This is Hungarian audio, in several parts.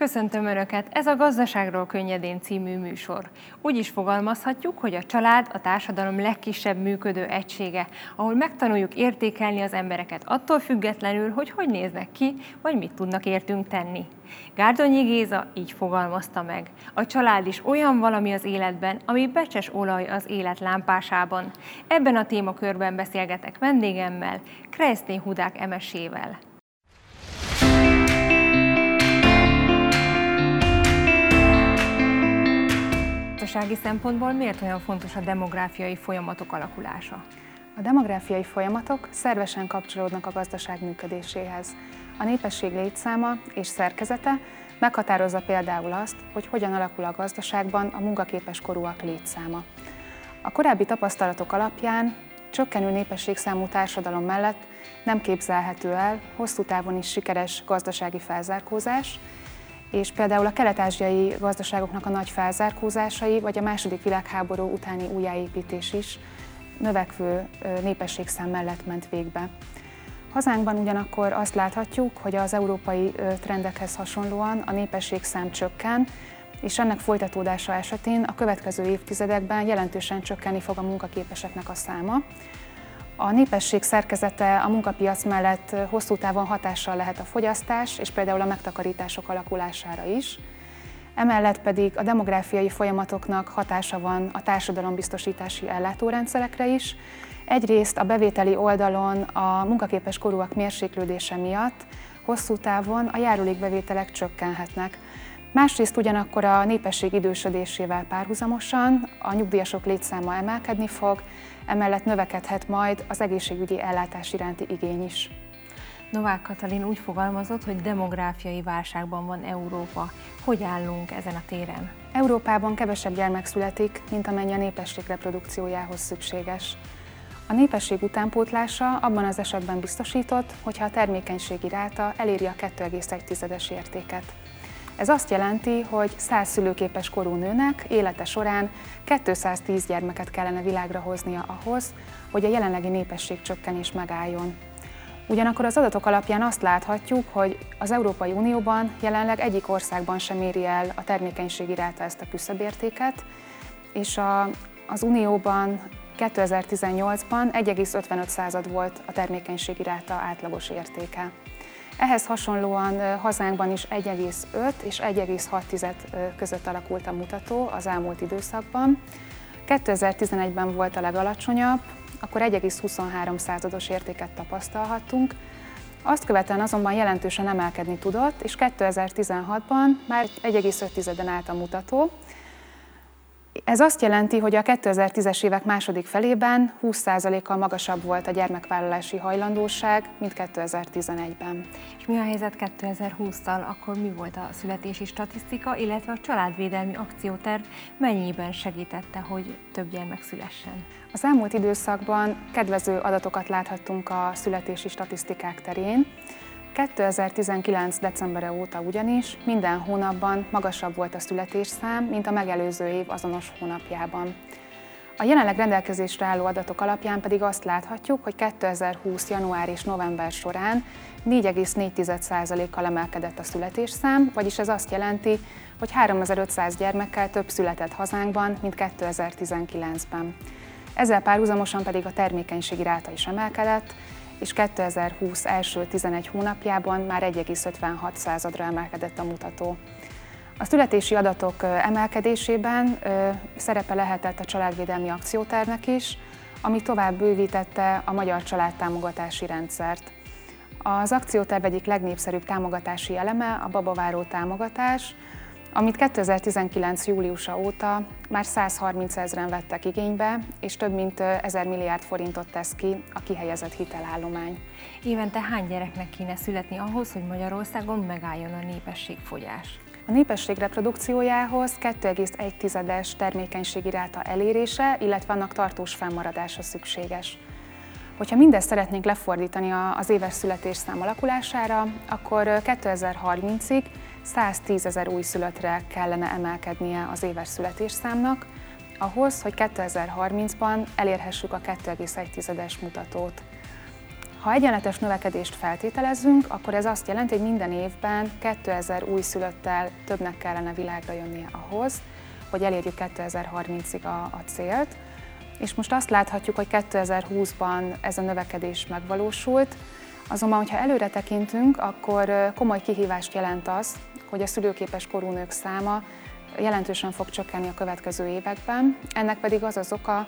Köszöntöm Önöket! Ez a Gazdaságról könnyedén című műsor. Úgy is fogalmazhatjuk, hogy a család a társadalom legkisebb működő egysége, ahol megtanuljuk értékelni az embereket attól függetlenül, hogy hogy néznek ki, vagy mit tudnak értünk tenni. Gárdonyi Géza így fogalmazta meg. A család is olyan valami az életben, ami becses olaj az élet lámpásában. Ebben a témakörben beszélgetek vendégemmel, Krejszté Hudák emesével. Gazdasági szempontból miért olyan fontos a demográfiai folyamatok alakulása? A demográfiai folyamatok szervesen kapcsolódnak a gazdaság működéséhez. A népesség létszáma és szerkezete meghatározza például azt, hogy hogyan alakul a gazdaságban a munkaképes korúak létszáma. A korábbi tapasztalatok alapján csökkenő népességszámú társadalom mellett nem képzelhető el hosszú távon is sikeres gazdasági felzárkózás, és például a kelet-ázsiai gazdaságoknak a nagy felzárkózásai, vagy a második világháború utáni újjáépítés is növekvő népességszám mellett ment végbe. Hazánkban ugyanakkor azt láthatjuk, hogy az európai trendekhez hasonlóan a népességszám csökken, és ennek folytatódása esetén a következő évtizedekben jelentősen csökkenni fog a munkaképeseknek a száma, a népesség szerkezete a munkapiac mellett hosszú távon hatással lehet a fogyasztás és például a megtakarítások alakulására is. Emellett pedig a demográfiai folyamatoknak hatása van a társadalombiztosítási ellátórendszerekre is. Egyrészt a bevételi oldalon a munkaképes korúak mérséklődése miatt hosszú távon a járulékbevételek csökkenhetnek. Másrészt ugyanakkor a népesség idősödésével párhuzamosan a nyugdíjasok létszáma emelkedni fog, emellett növekedhet majd az egészségügyi ellátás iránti igény is. Novák Katalin úgy fogalmazott, hogy demográfiai válságban van Európa. Hogy állunk ezen a téren? Európában kevesebb gyermek születik, mint amennyi a népesség reprodukciójához szükséges. A népesség utánpótlása abban az esetben biztosított, hogyha a termékenységi ráta eléri a 2,1-es értéket. Ez azt jelenti, hogy 100 szülőképes korú nőnek élete során 210 gyermeket kellene világra hoznia ahhoz, hogy a jelenlegi népesség csökkenés megálljon. Ugyanakkor az adatok alapján azt láthatjuk, hogy az Európai Unióban jelenleg egyik országban sem éri el a termékenységi ráta ezt a küszöbértéket, és a, az Unióban 2018-ban 1,55 század volt a termékenységi ráta átlagos értéke. Ehhez hasonlóan hazánkban is 1,5 és 1,6 között alakult a mutató az elmúlt időszakban. 2011-ben volt a legalacsonyabb, akkor 1,23 százados értéket tapasztalhattunk, azt követően azonban jelentősen emelkedni tudott, és 2016-ban már 1,5-en állt a mutató, ez azt jelenti, hogy a 2010-es évek második felében 20%-kal magasabb volt a gyermekvállalási hajlandóság, mint 2011-ben. És mi a helyzet 2020-tal? Akkor mi volt a születési statisztika, illetve a családvédelmi akcióterv mennyiben segítette, hogy több gyermek szülessen? Az elmúlt időszakban kedvező adatokat láthattunk a születési statisztikák terén. 2019. decembere óta ugyanis minden hónapban magasabb volt a születésszám, mint a megelőző év azonos hónapjában. A jelenleg rendelkezésre álló adatok alapján pedig azt láthatjuk, hogy 2020. január és november során 4,4%-kal emelkedett a születésszám, vagyis ez azt jelenti, hogy 3500 gyermekkel több született hazánkban, mint 2019-ben. Ezzel párhuzamosan pedig a termékenységi ráta is emelkedett, és 2020 első 11 hónapjában már 1,56 századra emelkedett a mutató. A születési adatok emelkedésében szerepe lehetett a családvédelmi akciótervnek is, ami tovább bővítette a magyar családtámogatási rendszert. Az akcióterv egyik legnépszerűbb támogatási eleme a babaváró támogatás, amit 2019. júliusa óta már 130 ezeren vettek igénybe, és több mint 1000 milliárd forintot tesz ki a kihelyezett hitelállomány. Évente hány gyereknek kéne születni ahhoz, hogy Magyarországon megálljon a népességfogyás? A népesség reprodukciójához 2,1-es termékenységi ráta elérése, illetve annak tartós fennmaradása szükséges. Hogyha mindezt szeretnénk lefordítani az éves születésszám alakulására, akkor 2030-ig 110 ezer újszülöttre kellene emelkednie az éves születésszámnak, ahhoz, hogy 2030-ban elérhessük a 2,1-es mutatót. Ha egyenletes növekedést feltételezünk, akkor ez azt jelenti, hogy minden évben 2000 új szülöttel többnek kellene világra jönnie ahhoz, hogy elérjük 2030-ig a, a célt. És most azt láthatjuk, hogy 2020-ban ez a növekedés megvalósult, azonban, hogyha előre tekintünk, akkor komoly kihívást jelent az, hogy a szülőképes korú nők száma jelentősen fog csökkenni a következő években. Ennek pedig az az oka,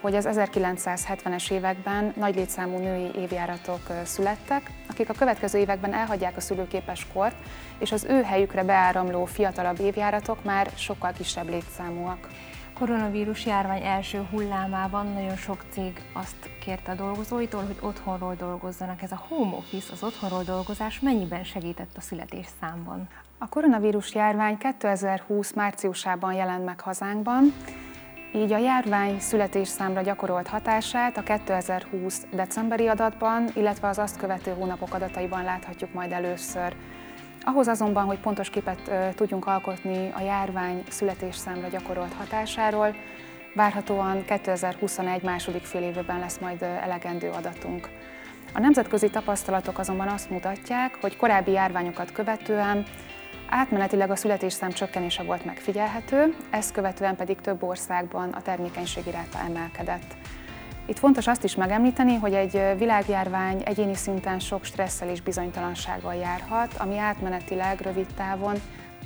hogy az 1970-es években nagy létszámú női évjáratok születtek, akik a következő években elhagyják a szülőképes kort, és az ő helyükre beáramló fiatalabb évjáratok már sokkal kisebb létszámúak. Koronavírus járvány első hullámában nagyon sok cég azt kérte a dolgozóitól, hogy otthonról dolgozzanak. Ez a home office, az otthonról dolgozás mennyiben segített a születésszámban? A koronavírus járvány 2020 márciusában jelent meg hazánkban, így a járvány születésszámra gyakorolt hatását a 2020 decemberi adatban, illetve az azt követő hónapok adataiban láthatjuk majd először. Ahhoz azonban, hogy pontos képet tudjunk alkotni a járvány születésszámra gyakorolt hatásáról, várhatóan 2021 második fél évben lesz majd elegendő adatunk. A nemzetközi tapasztalatok azonban azt mutatják, hogy korábbi járványokat követően Átmenetileg a születésszám csökkenése volt megfigyelhető, ezt követően pedig több országban a termékenység iráta emelkedett. Itt fontos azt is megemlíteni, hogy egy világjárvány egyéni szinten sok stresszel és bizonytalansággal járhat, ami átmenetileg rövid távon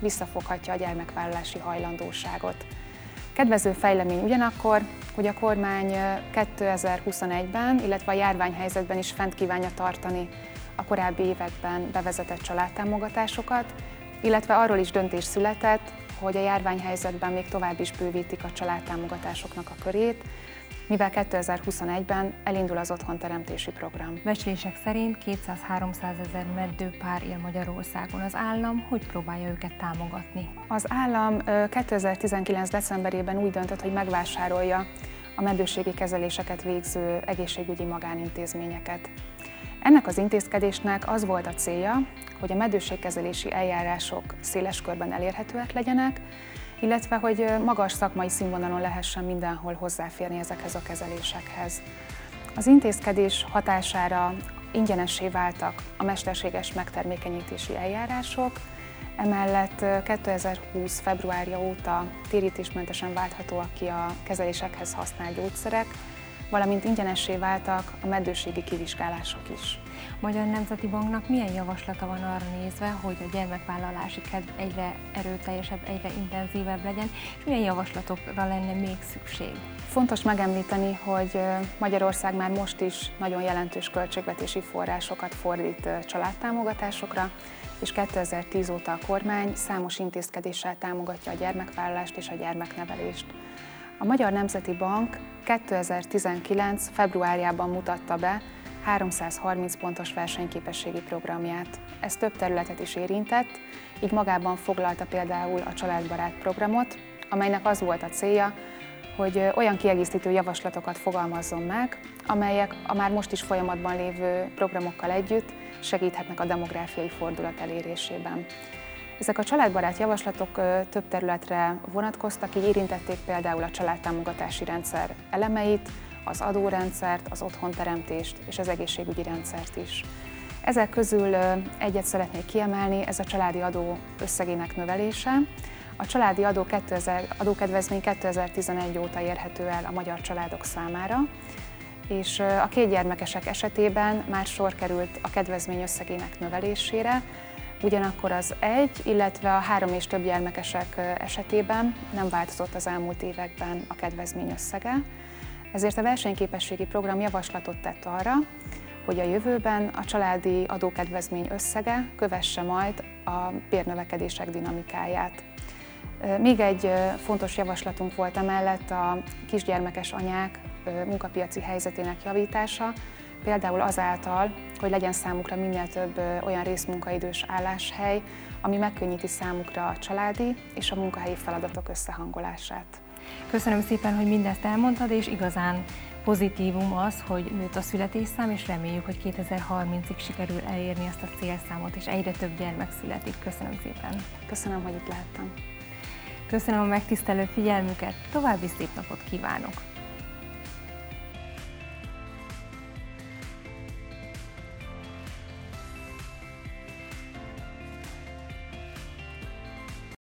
visszafoghatja a gyermekvállalási hajlandóságot. Kedvező fejlemény ugyanakkor, hogy a kormány 2021-ben, illetve a járványhelyzetben is fent kívánja tartani a korábbi években bevezetett családtámogatásokat, illetve arról is döntés született, hogy a járványhelyzetben még tovább is bővítik a családtámogatásoknak a körét, mivel 2021-ben elindul az otthonteremtési program. Becslések szerint 200-300 ezer meddőpár él Magyarországon. Az állam hogy próbálja őket támogatni? Az állam 2019. decemberében úgy döntött, hogy megvásárolja a meddőségi kezeléseket végző egészségügyi magánintézményeket. Ennek az intézkedésnek az volt a célja, hogy a meddőségkezelési eljárások széles körben elérhetőek legyenek, illetve hogy magas szakmai színvonalon lehessen mindenhol hozzáférni ezekhez a kezelésekhez. Az intézkedés hatására ingyenessé váltak a mesterséges megtermékenyítési eljárások, emellett 2020. februárja óta térítésmentesen válthatóak ki a kezelésekhez használt gyógyszerek, valamint ingyenessé váltak a meddőségi kivizsgálások is. Magyar Nemzeti Banknak milyen javaslata van arra nézve, hogy a gyermekvállalási kedv egyre erőteljesebb, egyre intenzívebb legyen, és milyen javaslatokra lenne még szükség? Fontos megemlíteni, hogy Magyarország már most is nagyon jelentős költségvetési forrásokat fordít családtámogatásokra, és 2010 óta a kormány számos intézkedéssel támogatja a gyermekvállalást és a gyermeknevelést. A Magyar Nemzeti Bank 2019. februárjában mutatta be 330 pontos versenyképességi programját. Ez több területet is érintett, így magában foglalta például a családbarát programot, amelynek az volt a célja, hogy olyan kiegészítő javaslatokat fogalmazzon meg, amelyek a már most is folyamatban lévő programokkal együtt segíthetnek a demográfiai fordulat elérésében. Ezek a családbarát javaslatok több területre vonatkoztak, így érintették például a családtámogatási rendszer elemeit, az adórendszert, az otthonteremtést és az egészségügyi rendszert is. Ezek közül egyet szeretnék kiemelni, ez a családi adó összegének növelése. A családi adó 2000, adókedvezmény 2011 óta érhető el a magyar családok számára, és a kétgyermekesek esetében már sor került a kedvezmény összegének növelésére, Ugyanakkor az egy, illetve a három és több gyermekesek esetében nem változott az elmúlt években a kedvezmény összege, ezért a versenyképességi program javaslatot tett arra, hogy a jövőben a családi adókedvezmény összege kövesse majd a bérnövekedések dinamikáját. Még egy fontos javaslatunk volt emellett a kisgyermekes anyák munkapiaci helyzetének javítása, például azáltal, hogy legyen számukra minél több olyan részmunkaidős álláshely, ami megkönnyíti számukra a családi és a munkahelyi feladatok összehangolását. Köszönöm szépen, hogy mindezt elmondtad, és igazán pozitívum az, hogy nőtt a születésszám, és reméljük, hogy 2030-ig sikerül elérni ezt a célszámot, és egyre több gyermek születik. Köszönöm szépen. Köszönöm, hogy itt lehettem. Köszönöm a megtisztelő figyelmüket, további szép napot kívánok!